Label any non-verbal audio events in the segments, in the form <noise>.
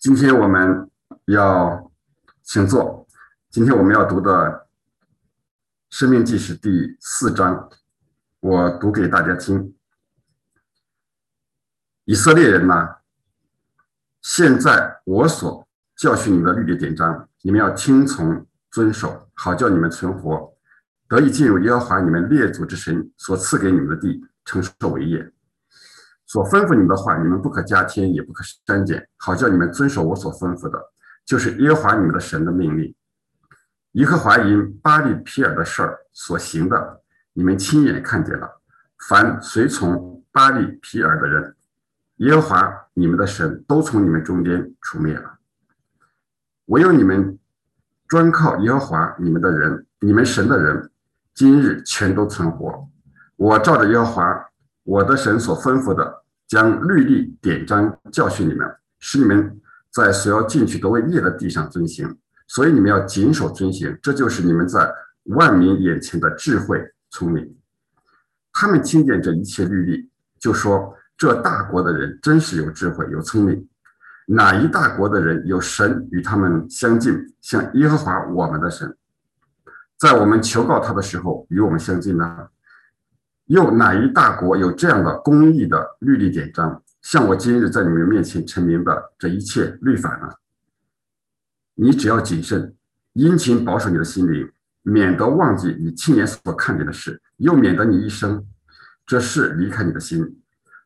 今天我们要请坐。今天我们要读的《生命记》是第四章，我读给大家听。以色列人呐，现在我所教训你们的律例典章，你们要听从遵守，好叫你们存活，得以进入耶和华你们列祖之神所赐给你们的地，承受为业。所吩咐你们的话，你们不可加添，也不可删减，好叫你们遵守我所吩咐的，就是耶和华你们的神的命令。耶和华因巴利皮尔的事儿所行的，你们亲眼看见了。凡随从巴利皮尔的人，耶和华你们的神都从你们中间除灭了。唯有你们专靠耶和华你们的人，你们神的人，今日全都存活。我照着耶和华。我的神所吩咐的，将律例典章教训你们，使你们在所要进去得为业的地上遵行。所以你们要谨守遵行，这就是你们在万民眼前的智慧聪明。他们听见这一切律例，就说：这大国的人真是有智慧有聪明。哪一大国的人有神与他们相近，像耶和华我们的神，在我们求告他的时候与我们相近呢？又哪一大国有这样的公义的律例典章，像我今日在你们面前陈明的这一切律法呢？你只要谨慎，殷勤保守你的心灵，免得忘记你亲眼所看见的事，又免得你一生这事离开你的心，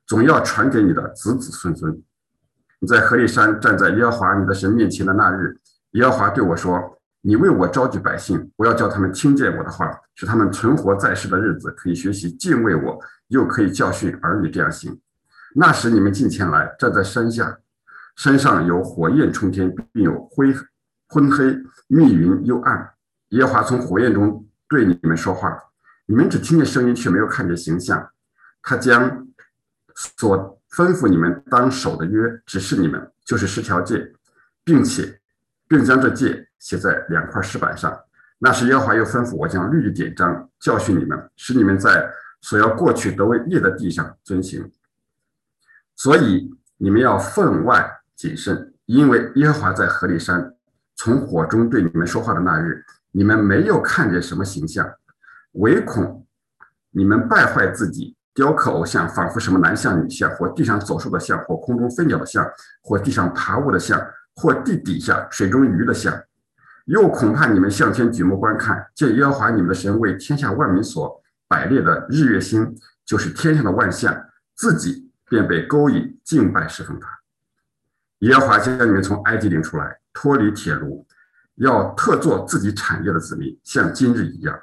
总要传给你的子子孙孙。你在河里山站在耶和华你的神面前的那日，耶和华对我说。你为我召集百姓，我要叫他们听见我的话，使他们存活在世的日子可以学习敬畏我，又可以教训儿女这样行。那时你们近前来，站在山下，山上有火焰冲天，并有灰昏黑密云又暗。耶和华从火焰中对你们说话，你们只听见声音，却没有看见形象。他将所吩咐你们当守的约指示你们，就是十条诫，并且并将这诫。写在两块石板上。那时耶和华又吩咐我将律例典章教训你们，使你们在所要过去得为业的地上遵行。所以你们要分外谨慎，因为耶和华在河里山从火中对你们说话的那日，你们没有看见什么形象，唯恐你们败坏自己，雕刻偶像，仿佛什么男像、女像，或地上走兽的像，或空中飞鸟的像，或地上爬物的像，或地底下水中鱼的像。又恐怕你们向天举目观看，见耶和华你们的神为天下万民所摆列的日月星，就是天上的万象，自己便被勾引敬拜侍奉他。耶和华将你们从埃及领出来，脱离铁炉，要特作自己产业的子民，像今日一样。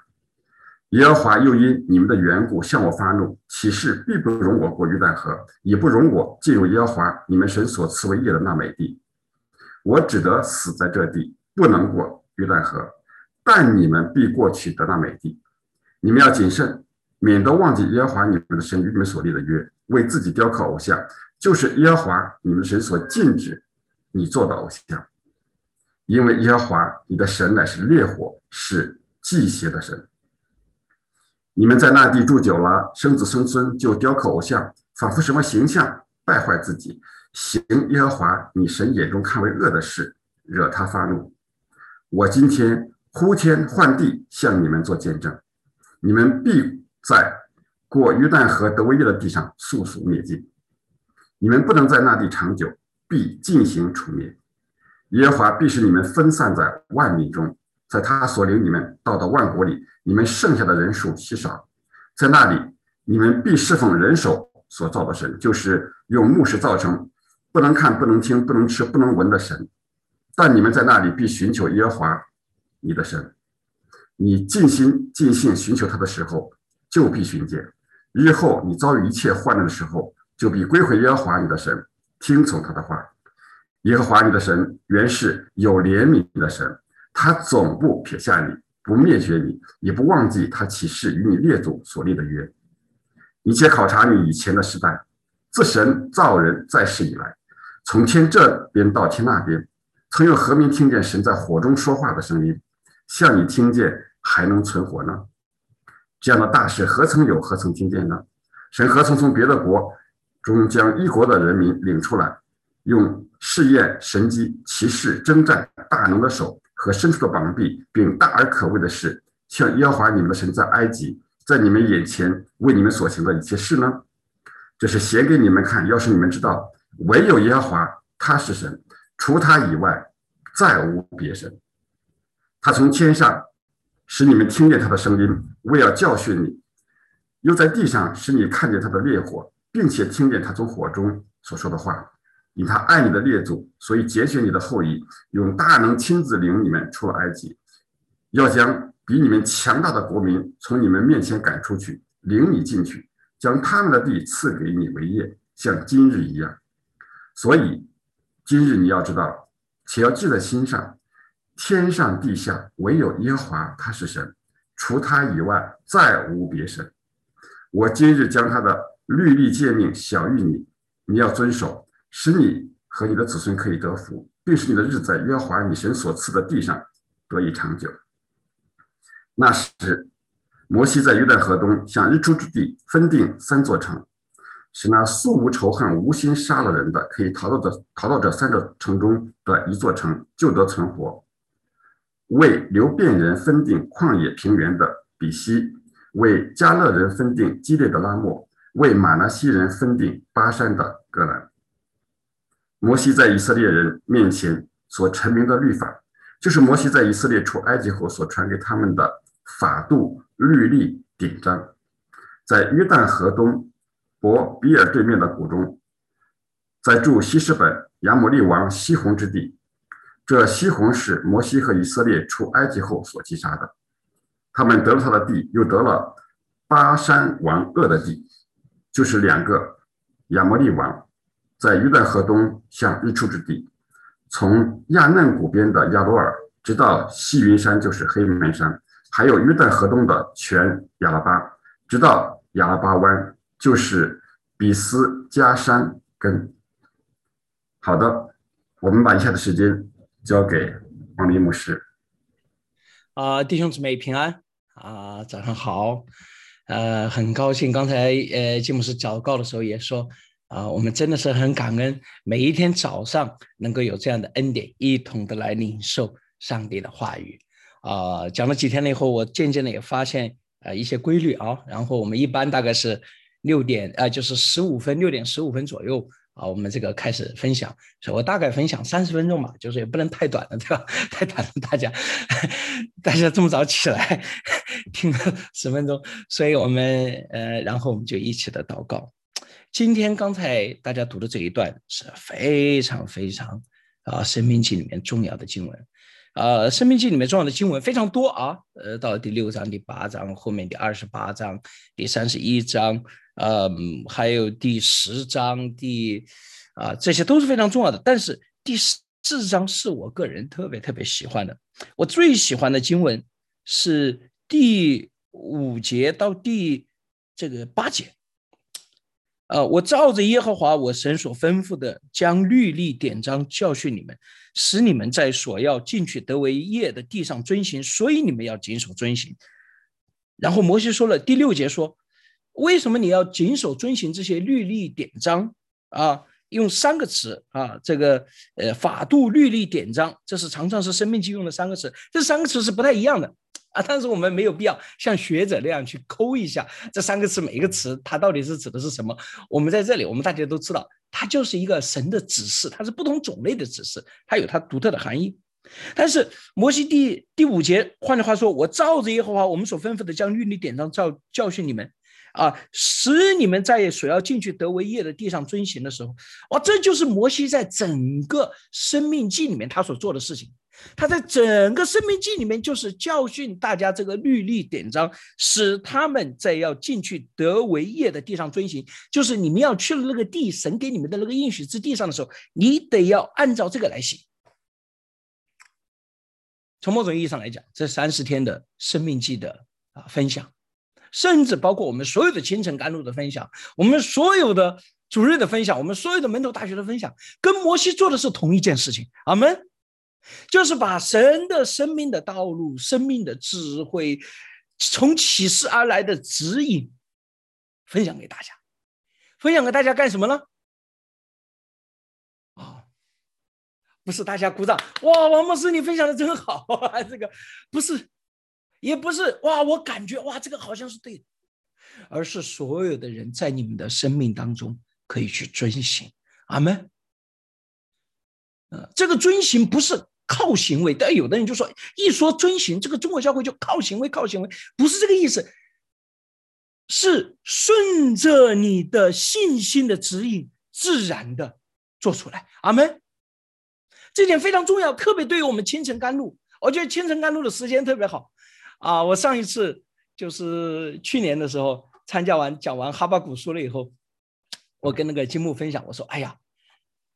耶和华又因你们的缘故向我发怒，起誓必不容我过约旦河，也不容我进入耶和华你们神所赐为业的那美地，我只得死在这地。不能过约旦河，但你们必过去得那美地。你们要谨慎，免得忘记耶和华你们的神与你们所立的约，为自己雕刻偶像，就是耶和华你们神所禁止你做的偶像。因为耶和华你的神乃是烈火，是祭邪的神。你们在那地住久了，生子生孙就雕刻偶像，仿佛什么形象，败坏自己，行耶和华你神眼中看为恶的事，惹他发怒。我今天呼天唤地向你们做见证，你们必在过约旦河得为业的地上速速灭尽，你们不能在那地长久，必进行除灭。耶和华必使你们分散在万民中，在他所领你们到的万国里，你们剩下的人数稀少，在那里你们必侍奉人手所造的神，就是用木石造成，不能看、不能听、不能吃、不能闻的神。但你们在那里必寻求耶和华你的神，你尽心尽性寻求他的时候，就必寻见；日后你遭遇一切患难的时候，就必归回耶和华你的神，听从他的话。耶和华你的神原是有怜悯的神，他总不撇下你，不灭绝你，也不忘记他起誓与你列祖所立的约。你且考察你以前的时代，自神造人在世以来，从天这边到天那边。曾有何民听见神在火中说话的声音，像你听见还能存活呢？这样的大事何曾有，何曾听见呢？神何曾从别的国中将一国的人民领出来，用试验、神机、骑士、征战、大能的手和伸出的膀臂，并大而可畏的事，像耶和华你们的神在埃及，在你们眼前为你们所行的一切事呢？这是写给你们看。要是你们知道，唯有耶和华他是神，除他以外再无别神。他从天上使你们听见他的声音，为要教训你；又在地上使你看见他的烈火，并且听见他从火中所说的话。以他爱你的列祖，所以拣选你的后裔，用大能亲自领你们出了埃及，要将比你们强大的国民从你们面前赶出去，领你进去，将他们的地赐给你为业，像今日一样。所以今日你要知道，且要记在心上：天上地下唯有耶和华，他是神，除他以外再无别神。我今日将他的律例诫命晓谕你，你要遵守。使你和你的子孙可以得福，并使你的日子在耶和华你神所赐的地上得以长久。那时，摩西在约旦河东向日出之地分定三座城，使那素无仇恨、无心杀了人的，可以逃到这逃到这三座城中的一座城，就得存活。为流变人分定旷野平原的比西，为加勒人分定激烈的拉莫，为马拿西人分定巴山的戈兰。摩西在以色列人面前所成名的律法，就是摩西在以色列出埃及后所传给他们的法度、律例、典章。在约旦河东伯比尔对面的谷中，在驻西施本亚摩利王西宏之地。这西宏是摩西和以色列出埃及后所击杀的。他们得了他的地，又得了巴山王鄂的地，就是两个亚摩利王。在约旦河东向日出之地，从亚嫩谷边的亚罗尔，直到西云山，就是黑门山，还有约旦河东的全亚拉巴，直到亚拉巴湾，就是比斯加山根。好的，我们把以下的时间交给王林牧师。啊，弟兄姊妹平安啊，早上好，呃，很高兴，刚才呃吉姆斯祷告的时候也说。啊，我们真的是很感恩，每一天早上能够有这样的恩典，一同的来领受上帝的话语。啊，讲了几天了以后，我渐渐的也发现呃一些规律啊。然后我们一般大概是六点啊，就是十五分，六点十五分左右啊，我们这个开始分享。所以我大概分享三十分钟吧，就是也不能太短了，对吧？<laughs> 太短了，大家 <laughs> 大家这么早起来听了十分钟，所以我们呃，然后我们就一起的祷告。今天刚才大家读的这一段是非常非常啊，《生命记》里面重要的经文，啊，《生命记》里面重要的经文非常多啊，呃，到第六章、第八章，后面第二十八章、第三十一章，呃，还有第十章，第啊，这些都是非常重要的。但是第四章是我个人特别特别喜欢的，我最喜欢的经文是第五节到第这个八节。呃，我照着耶和华我神所吩咐的，将律例典章教训你们，使你们在所要进去得为业的地上遵行，所以你们要谨守遵行。然后摩西说了第六节说，为什么你要谨守遵行这些律例典章啊？用三个词啊，这个呃法度律例典章，这是常常是生命记用的三个词，这三个词是不太一样的。啊，但是我们没有必要像学者那样去抠一下这三个词，每一个词它到底是指的是什么？我们在这里，我们大家都知道，它就是一个神的指示，它是不同种类的指示，它有它独特的含义。但是摩西第第五节，换句话说，我照着耶和华我们所吩咐的，将律例典章教教训你们，啊，使你们在所要进去得为业的地上遵行的时候，哇，这就是摩西在整个生命记里面他所做的事情。他在整个生命记里面，就是教训大家这个律例典章，使他们在要进去得为业的地上遵行。就是你们要去了那个地，神给你们的那个应许之地上的时候，你得要按照这个来行。从某种意义上来讲，这三十天的生命记的啊分享，甚至包括我们所有的清晨甘露的分享，我们所有的主日的分享，我们所有的门头大学的分享，跟摩西做的是同一件事情。阿门。就是把神的生命的道路、生命的智慧，从启示而来的指引，分享给大家。分享给大家干什么呢？啊，不是大家鼓掌哇，王牧师你分享的真好啊，<laughs> 这个不是，也不是哇，我感觉哇，这个好像是对的，而是所有的人在你们的生命当中可以去遵行，阿门。呃，这个遵行不是靠行为，但有的人就说，一说遵行，这个中国教会就靠行为，靠行为，不是这个意思，是顺着你的信心的指引，自然的做出来，阿门。这点非常重要，特别对于我们清晨甘露，我觉得清晨甘露的时间特别好啊！我上一次就是去年的时候参加完讲完哈巴古书了以后，我跟那个金木分享，我说：“哎呀，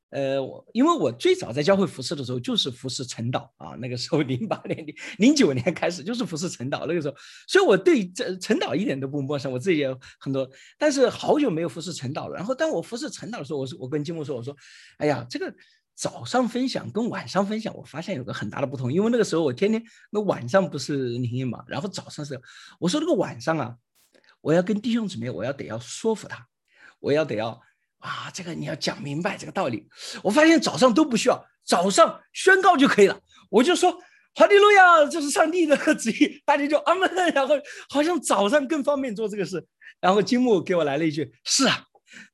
呃，我因为我最早在教会服侍的时候就是服侍陈导啊，那个时候零八年、零零九年开始就是服侍陈导，那个时候，所以我对这陈导一点都不陌生，我自己也很多，但是好久没有服侍陈导了。然后当我服侍陈导的时候，我说我跟金木说，我说：哎呀，这个。”早上分享跟晚上分享，我发现有个很大的不同，因为那个时候我天天那晚上不是灵验嘛，然后早上是我说这个晚上啊，我要跟弟兄姊妹，我要得要说服他，我要得要啊，这个你要讲明白这个道理。我发现早上都不需要，早上宣告就可以了，我就说哈利路亚，这是上帝的 <laughs> 旨意，大家就阿门，然后好像早上更方便做这个事。然后金木给我来了一句：是啊。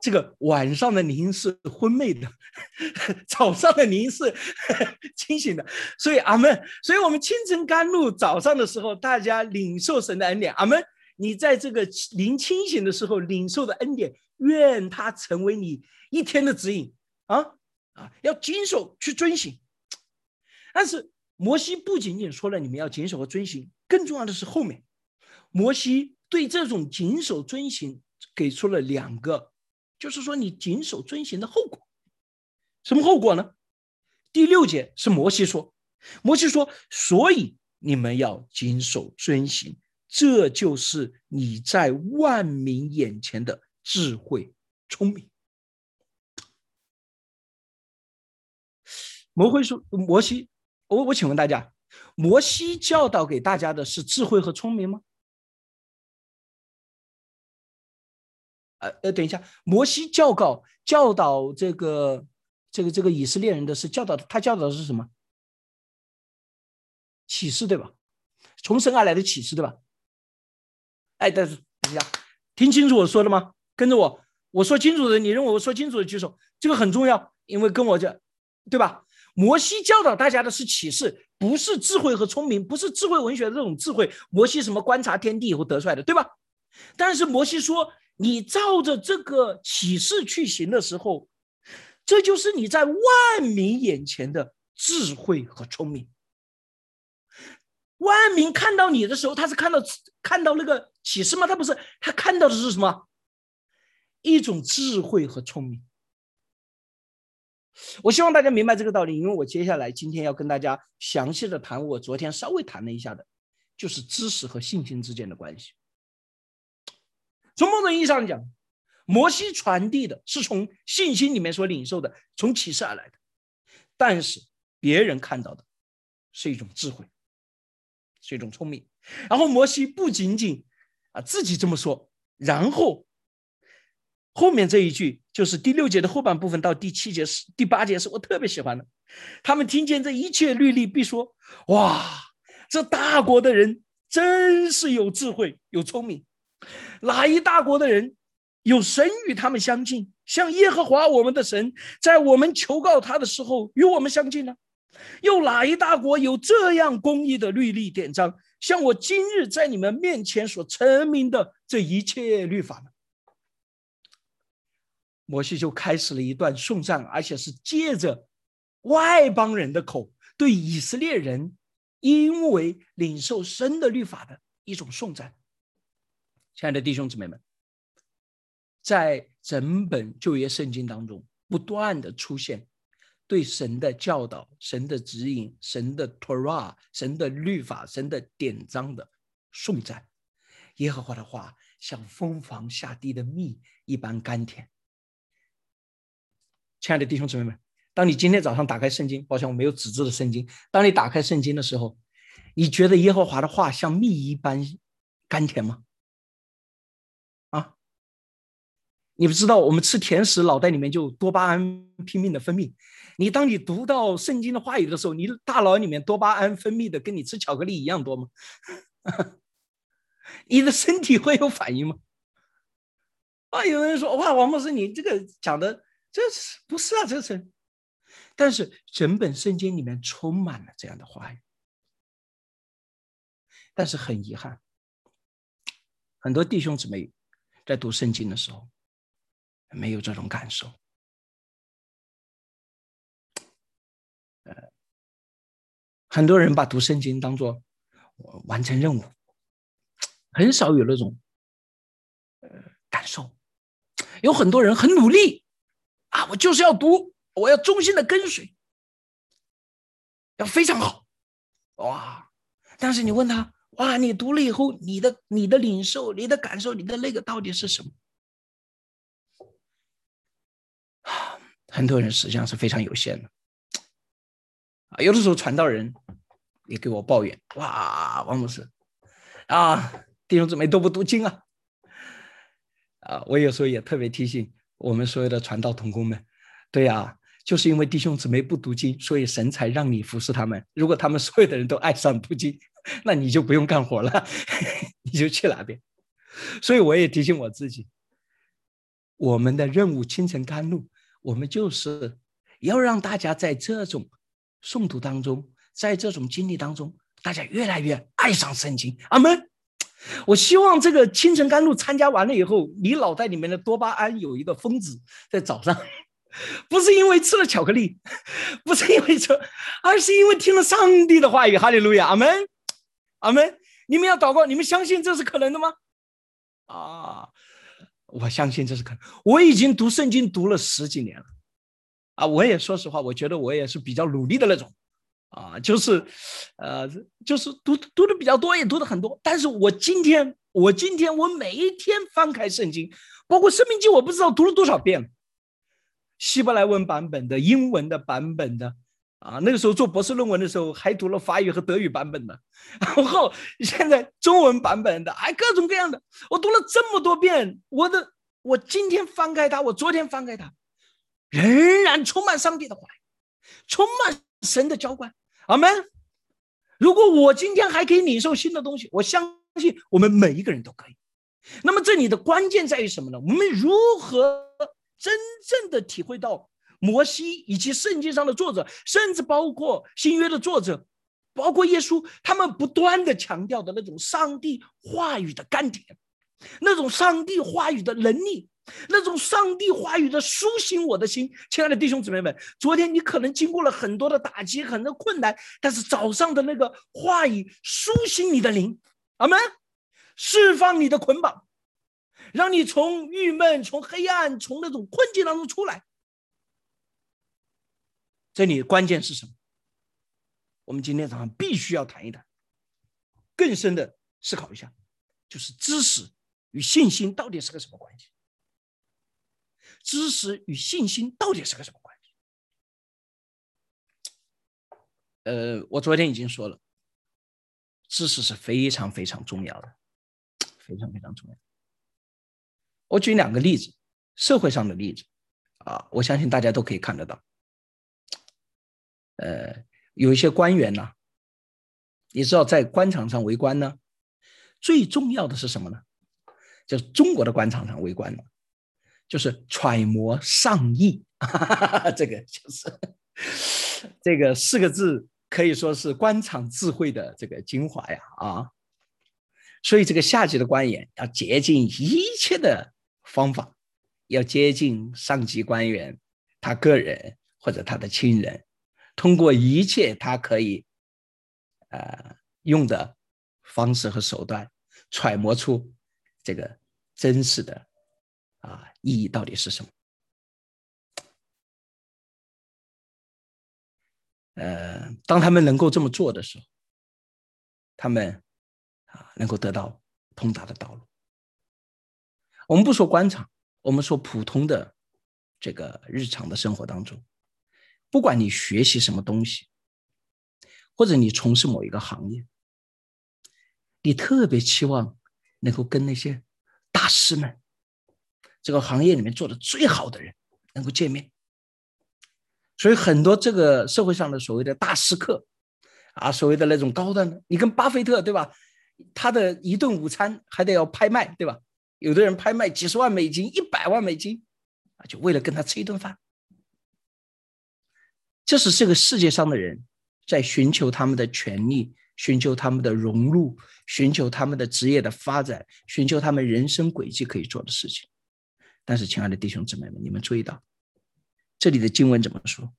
这个晚上的您是昏昧的，<laughs> 早上的您是 <laughs> 清醒的，所以阿门。所以我们清晨甘露早上的时候，大家领受神的恩典，阿门。你在这个临清醒的时候领受的恩典，愿它成为你一天的指引啊啊！要谨守去遵行。但是摩西不仅仅说了你们要谨守和遵行，更重要的是后面，摩西对这种谨守遵行给出了两个。就是说，你谨守遵行的后果，什么后果呢？第六节是摩西说，摩西说，所以你们要谨守遵行，这就是你在万民眼前的智慧聪明。摩会说，摩西，我我请问大家，摩西教导给大家的是智慧和聪明吗？呃呃，等一下，摩西教告教导这个这个这个以色列人的是教导他教导的是什么？启示对吧？从神而来的启示对吧？哎，但是等一下，听清楚我说的吗？跟着我，我说清楚的，你认为我说清楚的举手，这个很重要，因为跟我这，对吧？摩西教导大家的是启示，不是智慧和聪明，不是智慧文学的这种智慧。摩西什么观察天地以后得出来的，对吧？但是摩西说。你照着这个启示去行的时候，这就是你在万民眼前的智慧和聪明。万民看到你的时候，他是看到看到那个启示吗？他不是，他看到的是什么？一种智慧和聪明。我希望大家明白这个道理，因为我接下来今天要跟大家详细的谈我昨天稍微谈了一下的，就是知识和信心之间的关系。从某种意义上讲，摩西传递的是从信心里面所领受的，从启示而来的；但是别人看到的是一种智慧，是一种聪明。然后摩西不仅仅啊自己这么说，然后后面这一句就是第六节的后半部分到第七节是第八节是我特别喜欢的。他们听见这一切律例，必说：“哇，这大国的人真是有智慧，有聪明。”哪一大国的人有神与他们相近，像耶和华我们的神，在我们求告他的时候与我们相近呢？又哪一大国有这样公义的律例典章，像我今日在你们面前所成名的这一切律法呢？摩西就开始了一段颂赞，而且是借着外邦人的口，对以色列人因为领受神的律法的一种颂赞。亲爱的弟兄姊妹们，在整本旧约圣经当中，不断的出现对神的教导、神的指引、神的 Torah、神的律法、神的典章的颂赞。耶和华的话像蜂房下地的蜜一般甘甜。亲爱的弟兄姊妹们，当你今天早上打开圣经，抱歉我没有纸质的圣经。当你打开圣经的时候，你觉得耶和华的话像蜜一般甘甜吗？你不知道，我们吃甜食，脑袋里面就多巴胺拼命的分泌。你当你读到圣经的话语的时候，你大脑里面多巴胺分泌的跟你吃巧克力一样多吗？<laughs> 你的身体会有反应吗？啊，有人说哇，王博士，你这个讲的这是不是啊？这是，但是整本圣经里面充满了这样的话语。但是很遗憾，很多弟兄姊妹在读圣经的时候没有这种感受。呃，很多人把读圣经当做完成任务，很少有那种呃感受。有很多人很努力啊，我就是要读，我要忠心的跟随，要非常好，哇！但是你问他，哇，你读了以后，你的你的领受、你的感受、你的那个到底是什么？啊，很多人实际上是非常有限的。啊，有的时候传道人也给我抱怨，哇，王牧师，啊，弟兄姊妹都不读经啊。啊，我有时候也特别提醒我们所有的传道同工们，对呀，就是因为弟兄姊妹不读经，所以神才让你服侍他们。如果他们所有的人都爱上读经，<laughs> 那你就不用干活了，<laughs> 你就去哪边。所以我也提醒我自己，我们的任务清晨甘露，我们就是要让大家在这种诵读当中，在这种经历当中，大家越来越爱上圣经。阿门。我希望这个清晨甘露参加完了以后，你脑袋里面的多巴胺有一个疯子在早上，<laughs> 不是因为吃了巧克力，<laughs> 不是因为这，而是因为听了上帝的话语。哈利路亚，阿门，阿门。你们要祷告，你们相信这是可能的吗？啊，我相信这是可能。我已经读圣经读了十几年了，啊，我也说实话，我觉得我也是比较努力的那种。啊，就是，呃，就是读读的比较多，也读的很多。但是我今天，我今天我每一天翻开圣经，包括《生命记》，我不知道读了多少遍了。希伯来文版本的、英文的版本的，啊，那个时候做博士论文的时候还读了法语和德语版本的，<laughs> 然后现在中文版本的，还各种各样的。我读了这么多遍，我的，我今天翻开它，我昨天翻开它，仍然充满上帝的话充满神的浇灌。阿门。如果我今天还可以领受新的东西，我相信我们每一个人都可以。那么这里的关键在于什么呢？我们如何真正的体会到摩西以及圣经上的作者，甚至包括新约的作者，包括耶稣，他们不断的强调的那种上帝话语的甘甜，那种上帝话语的能力。那种上帝话语的苏醒我的心，亲爱的弟兄姊妹们，昨天你可能经过了很多的打击，很多困难，但是早上的那个话语苏醒你的灵，阿门，释放你的捆绑，让你从郁闷、从黑暗、从那种困境当中出来。这里关键是什么？我们今天早上必须要谈一谈，更深的思考一下，就是知识与信心到底是个什么关系？知识与信心到底是个什么关系？呃，我昨天已经说了，知识是非常非常重要的，非常非常重要。我举两个例子，社会上的例子啊，我相信大家都可以看得到。呃，有一些官员呢，你知道在官场上为官呢，最重要的是什么呢？就是中国的官场上为官呢。就是揣摩上意，<laughs> 这个就是这个四个字可以说是官场智慧的这个精华呀啊！所以这个下级的官员要竭尽一切的方法，要接近上级官员他个人或者他的亲人，通过一切他可以呃用的方式和手段，揣摩出这个真实的。啊，意义到底是什么？呃，当他们能够这么做的时候，他们啊能够得到通达的道路。我们不说官场，我们说普通的这个日常的生活当中，不管你学习什么东西，或者你从事某一个行业，你特别期望能够跟那些大师们。这个行业里面做的最好的人能够见面。所以很多这个社会上的所谓的大师课，啊，所谓的那种高端的，你跟巴菲特对吧？他的一顿午餐还得要拍卖对吧？有的人拍卖几十万美金、一百万美金，啊，就为了跟他吃一顿饭。这是这个世界上的人在寻求他们的权利、寻求他们的融入、寻求他们的职业的发展、寻求他们人生轨迹可以做的事情。但是，亲爱的弟兄姊妹们，你们注意到这里的经文怎么说？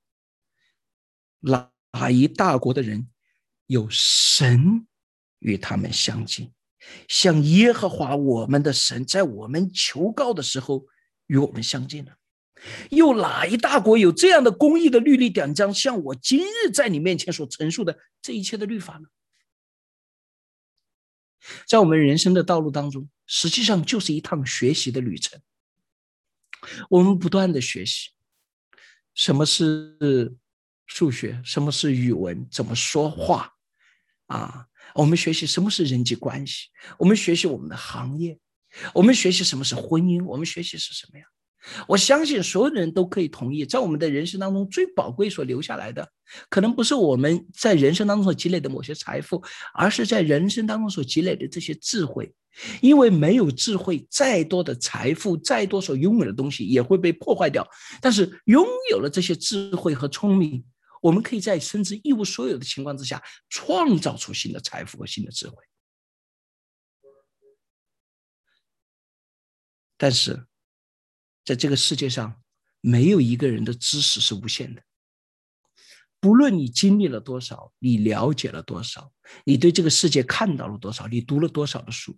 哪一大国的人有神与他们相近，像耶和华我们的神在我们求告的时候与我们相近呢？又哪一大国有这样的公义的律例典章，像我今日在你面前所陈述的这一切的律法呢？在我们人生的道路当中，实际上就是一趟学习的旅程。我们不断的学习，什么是数学，什么是语文，怎么说话啊？我们学习什么是人际关系，我们学习我们的行业，我们学习什么是婚姻，我们学习是什么呀？我相信所有的人都可以同意，在我们的人生当中最宝贵所留下来的，可能不是我们在人生当中所积累的某些财富，而是在人生当中所积累的这些智慧。因为没有智慧，再多的财富，再多所拥有的东西也会被破坏掉。但是拥有了这些智慧和聪明，我们可以在甚至一无所有的情况之下，创造出新的财富和新的智慧。但是。在这个世界上，没有一个人的知识是无限的。不论你经历了多少，你了解了多少，你对这个世界看到了多少，你读了多少的书，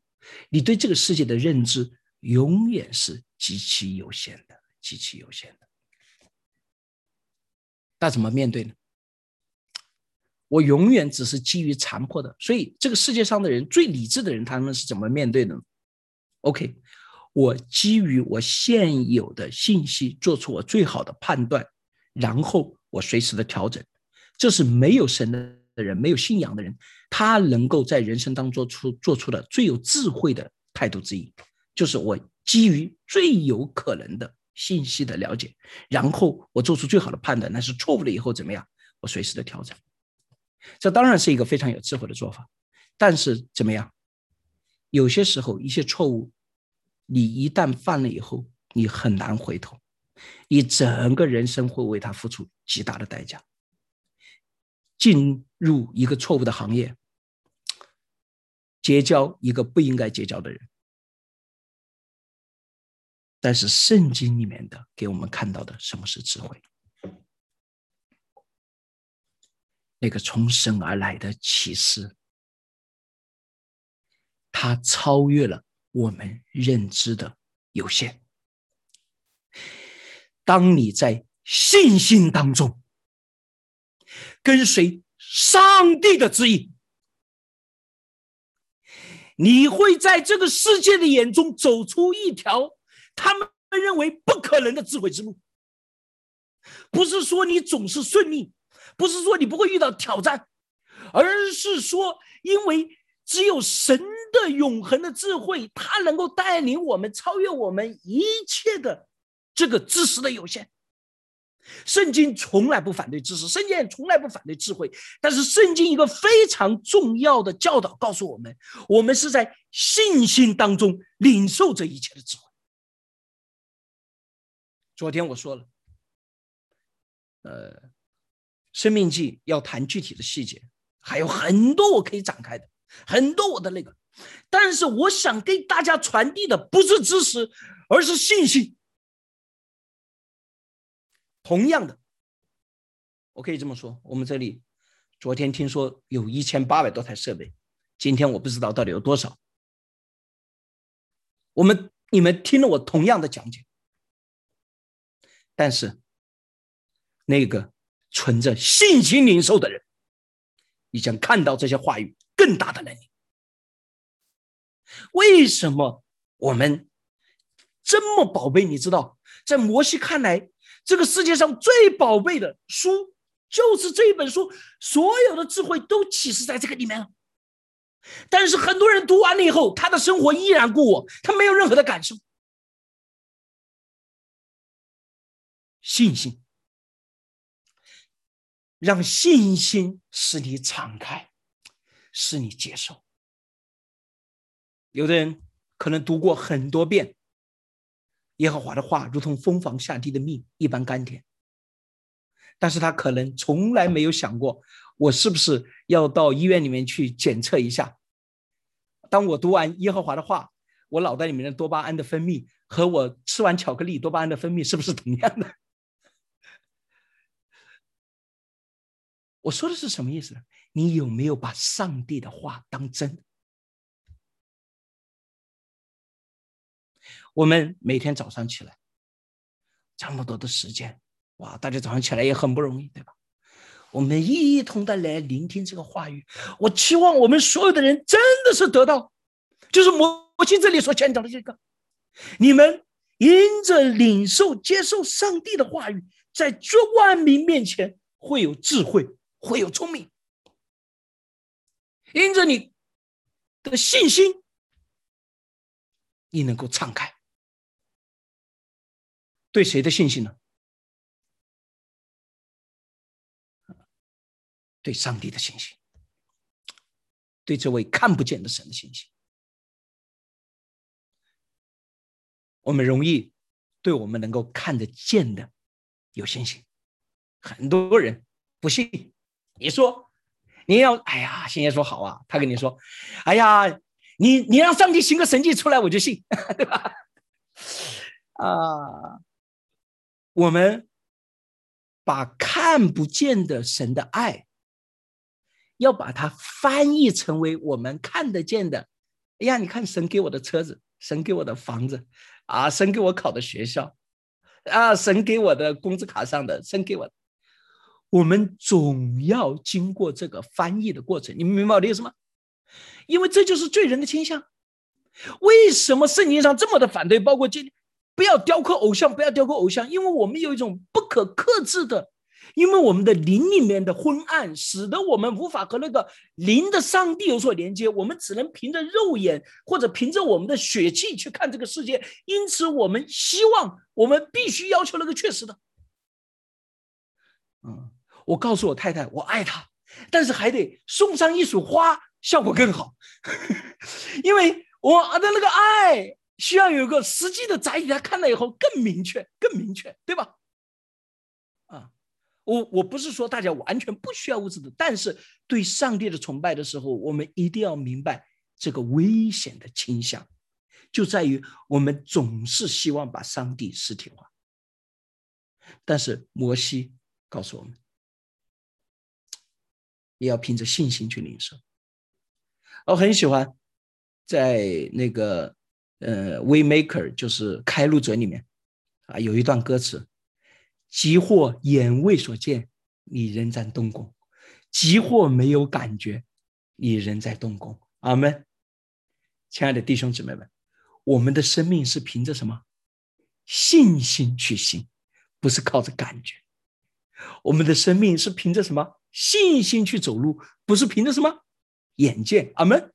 你对这个世界的认知永远是极其有限的，极其有限的。那怎么面对呢？我永远只是基于残破的。所以，这个世界上的人最理智的人，他们是怎么面对的？OK。我基于我现有的信息做出我最好的判断，然后我随时的调整。这是没有神的人、没有信仰的人，他能够在人生当中出做出的最有智慧的态度之一，就是我基于最有可能的信息的了解，然后我做出最好的判断。那是错误了以后怎么样？我随时的调整。这当然是一个非常有智慧的做法，但是怎么样？有些时候一些错误。你一旦犯了以后，你很难回头，你整个人生会为他付出极大的代价。进入一个错误的行业，结交一个不应该结交的人，但是圣经里面的给我们看到的什么是智慧？那个从神而来的启示，它超越了。我们认知的有限。当你在信心当中跟随上帝的指引，你会在这个世界的眼中走出一条他们认为不可能的智慧之路。不是说你总是顺利，不是说你不会遇到挑战，而是说因为。只有神的永恒的智慧，它能够带领我们超越我们一切的这个知识的有限。圣经从来不反对知识，圣经也从来不反对智慧。但是，圣经一个非常重要的教导告诉我们：我们是在信心当中领受这一切的智慧。昨天我说了，呃，《生命记》要谈具体的细节，还有很多我可以展开的。很多我的那个，但是我想给大家传递的不是知识，而是信心。同样的，我可以这么说：我们这里昨天听说有一千八百多台设备，今天我不知道到底有多少。我们你们听了我同样的讲解，但是那个存着信心零售的人，你将看到这些话语。更大的能力。为什么我们这么宝贝？你知道，在摩西看来，这个世界上最宝贝的书就是这一本书，所有的智慧都启示在这个里面了。但是很多人读完了以后，他的生活依然过我，他没有任何的感受。信心，让信心使你敞开，使你接受。有的人可能读过很多遍耶和华的话，如同蜂房下地的蜜一般甘甜，但是他可能从来没有想过，我是不是要到医院里面去检测一下？当我读完耶和华的话，我脑袋里面的多巴胺的分泌和我吃完巧克力多巴胺的分泌是不是同样的？<laughs> 我说的是什么意思呢？你有没有把上帝的话当真？我们每天早上起来，这么多的时间，哇！大家早上起来也很不容易，对吧？我们一同的来聆听这个话语。我期望我们所有的人真的是得到，就是摩西这里所讲的这个：你们因着领受、接受上帝的话语，在绝万民面前会有智慧。会有聪明，因着你的信心，你能够敞开。对谁的信心呢？对上帝的信心，对这位看不见的神的信心。我们容易对我们能够看得见的有信心，很多人不信。你说，你要哎呀，星爷说好啊，他跟你说，哎呀，你你让上帝行个神迹出来，我就信，<laughs> 对吧？啊，我们把看不见的神的爱，要把它翻译成为我们看得见的。哎呀，你看神给我的车子，神给我的房子，啊，神给我考的学校，啊，神给我的工资卡上的，神给我。我们总要经过这个翻译的过程，你们明白我的意思吗？因为这就是罪人的倾向。为什么圣经上这么的反对？包括今天不要雕刻偶像，不要雕刻偶像，因为我们有一种不可克制的，因为我们的灵里面的昏暗，使得我们无法和那个灵的上帝有所连接。我们只能凭着肉眼或者凭着我们的血气去看这个世界。因此，我们希望，我们必须要求那个确实的。嗯。我告诉我太太，我爱她，但是还得送上一束花，效果更好。<laughs> 因为我的那个爱需要有个实际的载体，他看了以后更明确、更明确，对吧？啊，我我不是说大家完全不需要物质的，但是对上帝的崇拜的时候，我们一定要明白这个危险的倾向，就在于我们总是希望把上帝实体化。但是摩西告诉我们。也要凭着信心去领受。我很喜欢在那个呃《Way Maker》就是开路者里面啊，有一段歌词：“即或眼未所见，你仍在动工；即或没有感觉，你仍在动工。”阿门。亲爱的弟兄姊妹们，我们的生命是凭着什么信心去行，不是靠着感觉。我们的生命是凭着什么？信心去走路，不是凭着什么眼见，阿门。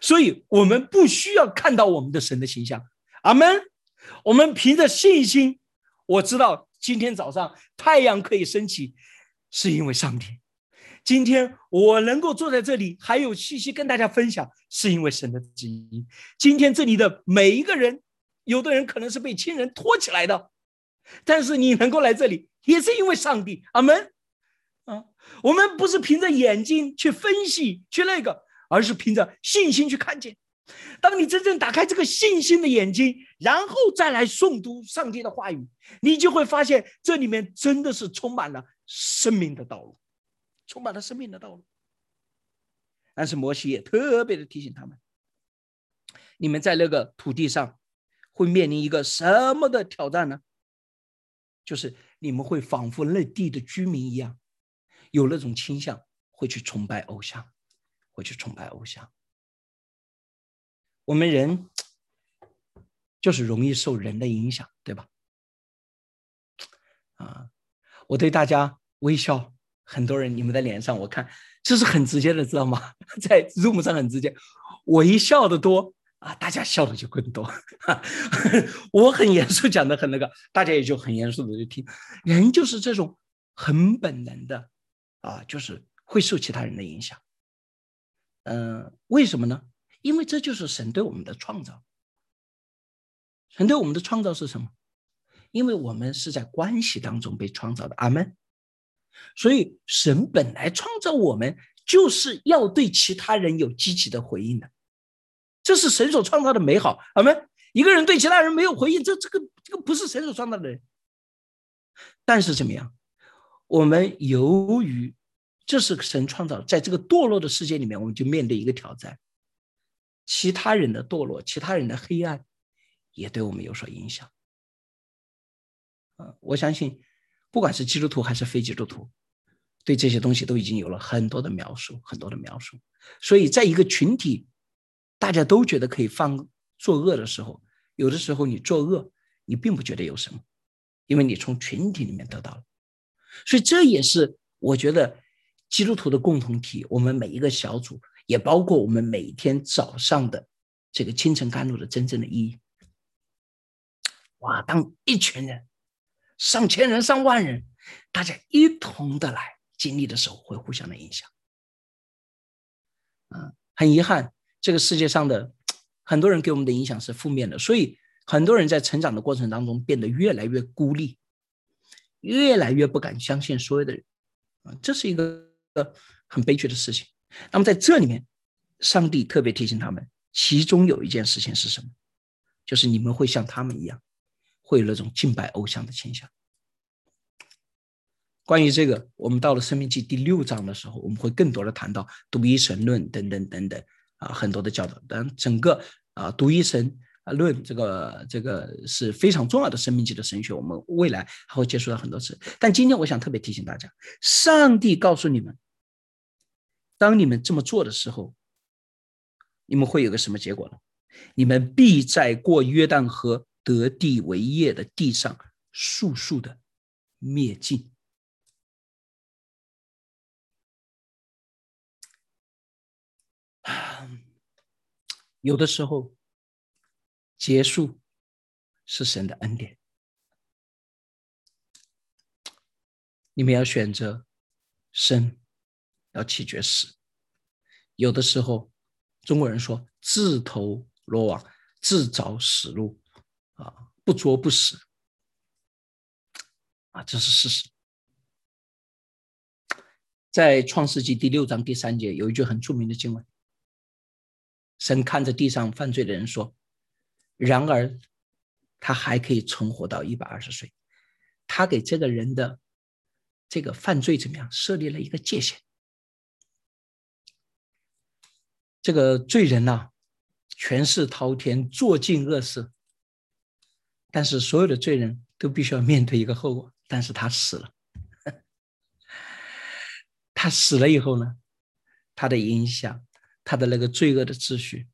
所以，我们不需要看到我们的神的形象，阿门。我们凭着信心，我知道今天早上太阳可以升起，是因为上帝；今天我能够坐在这里，还有信息跟大家分享，是因为神的旨意。今天这里的每一个人，有的人可能是被亲人拖起来的，但是你能够来这里，也是因为上帝，阿门。啊，我们不是凭着眼睛去分析去那个，而是凭着信心去看见。当你真正打开这个信心的眼睛，然后再来诵读上帝的话语，你就会发现这里面真的是充满了生命的道路，充满了生命的道路。但是摩西也特别的提醒他们：你们在那个土地上会面临一个什么的挑战呢？就是你们会仿佛那地的居民一样。有那种倾向，会去崇拜偶像，我去崇拜偶像。我们人 <tsk> 就是容易受人的影响，对吧？啊，我对大家微笑，很多人你们的脸上，我看这是很直接的，知道吗？<laughs> 在 Zoom 上很直接，我一笑的多，啊，大家笑的就更多。<laughs> 我很严肃讲的很那个，大家也就很严肃的就听。人就是这种很本能的啊，就是会受其他人的影响。嗯，为什么呢？因为这就是神对我们的创造。神对我们的创造是什么？因为我们是在关系当中被创造的。阿门。所以神本来创造我们就是要对其他人有积极的回应的，这是神所创造的美好。阿门。一个人对其他人没有回应，这这个这个不是神所创造的人。但是怎么样？我们由于这是神创造，在这个堕落的世界里面，我们就面对一个挑战：其他人的堕落，其他人的黑暗，也对我们有所影响。我相信，不管是基督徒还是非基督徒，对这些东西都已经有了很多的描述，很多的描述。所以，在一个群体，大家都觉得可以放作恶的时候，有的时候你作恶，你并不觉得有什么，因为你从群体里面得到了。所以，这也是我觉得基督徒的共同体。我们每一个小组，也包括我们每天早上的这个清晨甘露的真正的意义。哇，当一群人。上千人、上万人，大家一同的来经历的时候，会互相的影响。嗯，很遗憾，这个世界上的很多人给我们的影响是负面的，所以很多人在成长的过程当中变得越来越孤立，越来越不敢相信所有的人。啊，这是一个呃很悲剧的事情。那么在这里面，上帝特别提醒他们，其中有一件事情是什么？就是你们会像他们一样。会有那种敬拜偶像的倾向。关于这个，我们到了《生命记》第六章的时候，我们会更多的谈到独一神论等等等等啊，很多的教导。但整个啊独一神论这个这个是非常重要的《生命记》的神学，我们未来还会接触到很多次。但今天我想特别提醒大家，上帝告诉你们，当你们这么做的时候，你们会有个什么结果呢？你们必在过约旦河。得地为业的地上，速速的灭尽。有的时候，结束是神的恩典。你们要选择生，要弃绝死。有的时候，中国人说“自投罗网，自找死路”。啊，不作不死，啊，这是事实。在创世纪第六章第三节有一句很著名的经文：神看着地上犯罪的人说，然而他还可以存活到一百二十岁。他给这个人的这个犯罪怎么样设立了一个界限？这个罪人呐，权势滔天，做尽恶事。但是所有的罪人都必须要面对一个后果，但是他死了。他死了以后呢，他的影响，他的那个罪恶的秩序，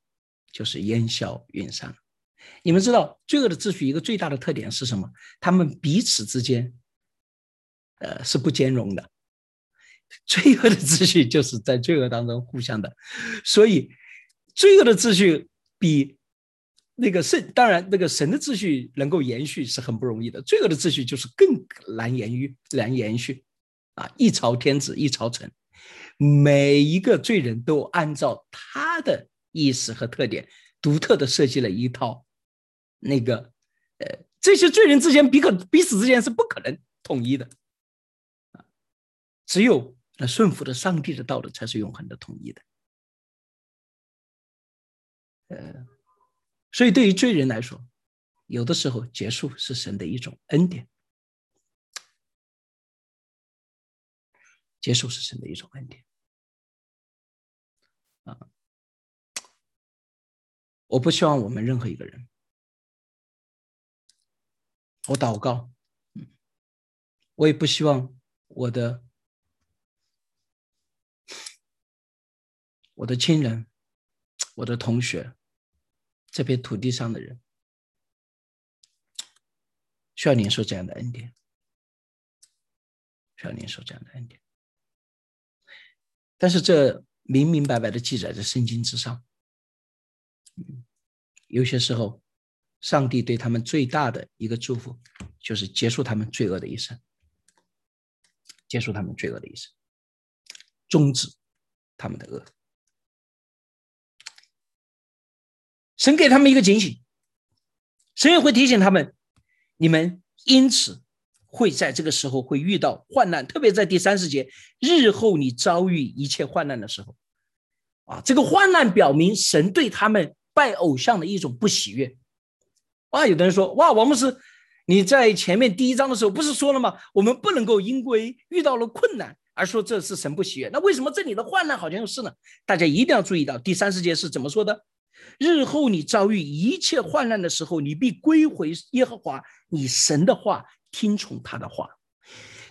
就是烟消云散。你们知道，罪恶的秩序一个最大的特点是什么？他们彼此之间，呃，是不兼容的。罪恶的秩序就是在罪恶当中互相的，所以罪恶的秩序比。那个神，当然，那个神的秩序能够延续是很不容易的。罪恶的秩序就是更难延续，难延续。啊，一朝天子一朝臣，每一个罪人都按照他的意思和特点，独特的设计了一套那个，呃，这些罪人之间彼可彼此之间是不可能统一的。只有那顺服的上帝的道路才是永恒的统一的。呃。所以，对于罪人来说，有的时候结束是神的一种恩典。结束是神的一种恩典。啊，我不希望我们任何一个人，我祷告，嗯，我也不希望我的我的亲人，我的同学。这片土地上的人需要领受这样的恩典，需要领受这样的恩典。但是这明明白白的记载在圣经之上，有些时候，上帝对他们最大的一个祝福，就是结束他们罪恶的一生，结束他们罪恶的一生，终止他们的恶。神给他们一个警醒，神也会提醒他们：你们因此会在这个时候会遇到患难，特别在第三十节，日后你遭遇一切患难的时候，啊，这个患难表明神对他们拜偶像的一种不喜悦。哇，有的人说：哇，王牧师，你在前面第一章的时候不是说了吗？我们不能够因为遇到了困难而说这是神不喜悦。那为什么这里的患难好像又是呢？大家一定要注意到第三十节是怎么说的。日后你遭遇一切患难的时候，你必归回耶和华你神的话，听从他的话。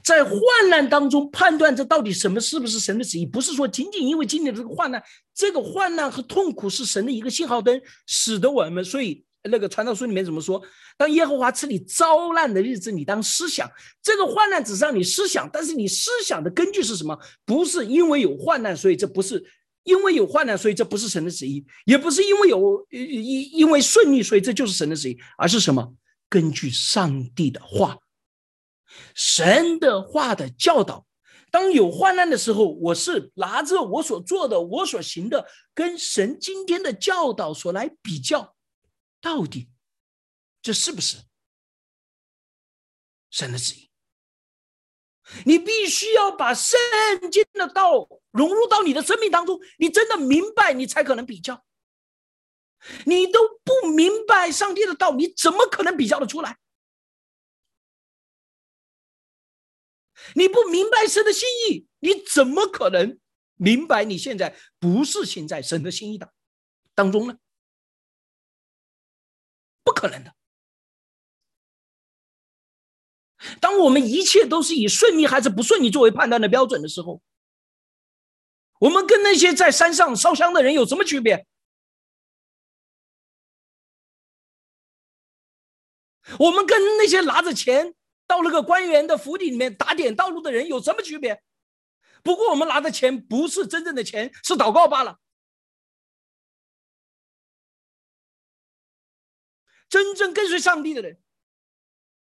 在患难当中判断这到底什么是不是神的旨意，不是说仅仅因为经历了这个患难，这个患难和痛苦是神的一个信号灯，使得我们。所以那个传道书里面怎么说？当耶和华赐你遭难的日子，你当思想这个患难只是让你思想，但是你思想的根据是什么？不是因为有患难，所以这不是。因为有患难，所以这不是神的旨意；也不是因为有因因为顺利，所以这就是神的旨意，而是什么？根据上帝的话，神的话的教导。当有患难的时候，我是拿着我所做的、我所行的，跟神今天的教导所来比较，到底这是不是神的旨意？你必须要把圣经的道融入到你的生命当中，你真的明白，你才可能比较。你都不明白上帝的道，你怎么可能比较的出来？你不明白神的心意，你怎么可能明白你现在不是行在神的心意的当中呢？不可能的。当我们一切都是以顺利还是不顺利作为判断的标准的时候，我们跟那些在山上烧香的人有什么区别？我们跟那些拿着钱到那个官员的府邸里面打点道路的人有什么区别？不过我们拿的钱不是真正的钱，是祷告罢了。真正跟随上帝的人。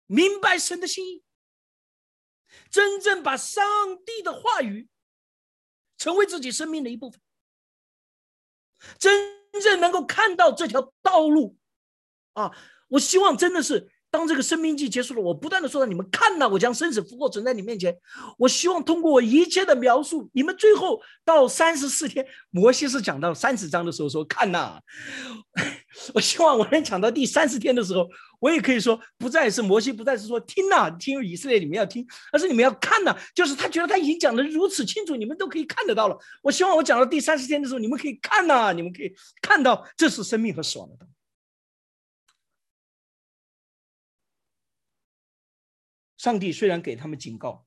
明白神的心意，真正把上帝的话语成为自己生命的一部分，真正能够看到这条道路啊！我希望真的是。当这个生命季结束了，我不断的说到：“你们看呐，我将生死复活存在你面前。我希望通过我一切的描述，你们最后到三十四天，摩西是讲到三十章的时候说看呐。<laughs> 我希望我能讲到第三十天的时候，我也可以说不再是摩西，不再是说听呐，听以色列你们要听，而是你们要看呐。就是他觉得他已经讲的如此清楚，你们都可以看得到了。我希望我讲到第三十天的时候，你们可以看呐，你们可以看到这是生命和死亡的道。”上帝虽然给他们警告，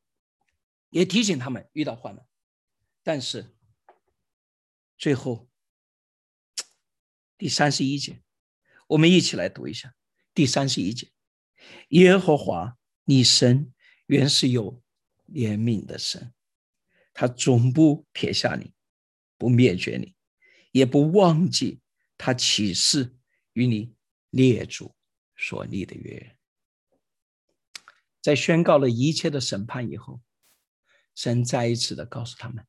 也提醒他们遇到患难，但是最后第三十一节，我们一起来读一下第三十一节：耶和华你神原是有怜悯的神，他总不撇下你，不灭绝你，也不忘记他起誓与你列祖所立的约。在宣告了一切的审判以后，神再一次的告诉他们：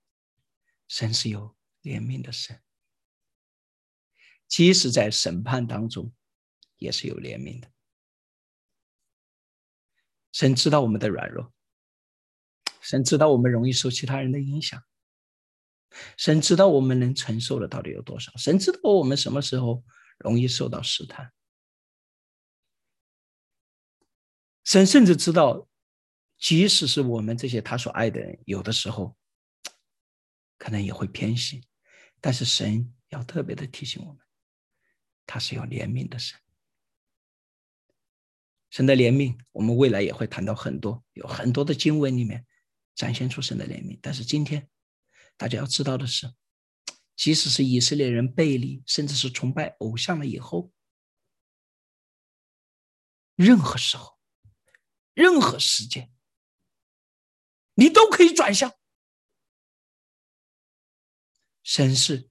神是有怜悯的神，即使在审判当中，也是有怜悯的。神知道我们的软弱，神知道我们容易受其他人的影响，神知道我们能承受的到底有多少，神知道我们什么时候容易受到试探。神甚至知道，即使是我们这些他所爱的人，有的时候可能也会偏心，但是神要特别的提醒我们，他是有怜悯的神。神的怜悯，我们未来也会谈到很多，有很多的经文里面展现出神的怜悯。但是今天大家要知道的是，即使是以色列人背离，甚至是崇拜偶像了以后，任何时候。任何时间，你都可以转向。神是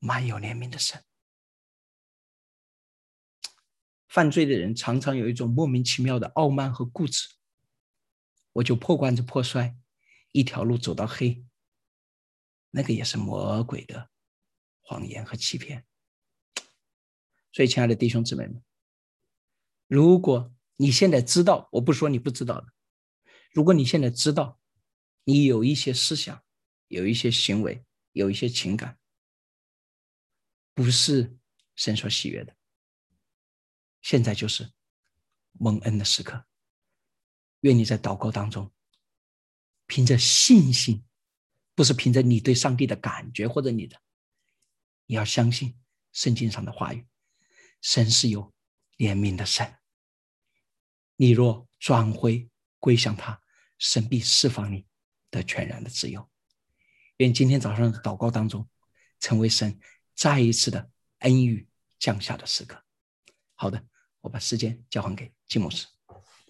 满有怜悯的神，犯罪的人常常有一种莫名其妙的傲慢和固执。我就破罐子破摔，一条路走到黑。那个也是魔鬼的谎言和欺骗。所以，亲爱的弟兄姊妹们，如果你现在知道，我不说你不知道的，如果你现在知道，你有一些思想，有一些行为，有一些情感，不是神所喜悦的，现在就是蒙恩的时刻。愿你在祷告当中，凭着信心，不是凭着你对上帝的感觉或者你的，你要相信圣经上的话语，神是有怜悯的神。你若转回归向他，神必释放你的全然的自由。愿今天早上的祷告当中，成为神再一次的恩雨降下的时刻。好的，我把时间交还给金牧师。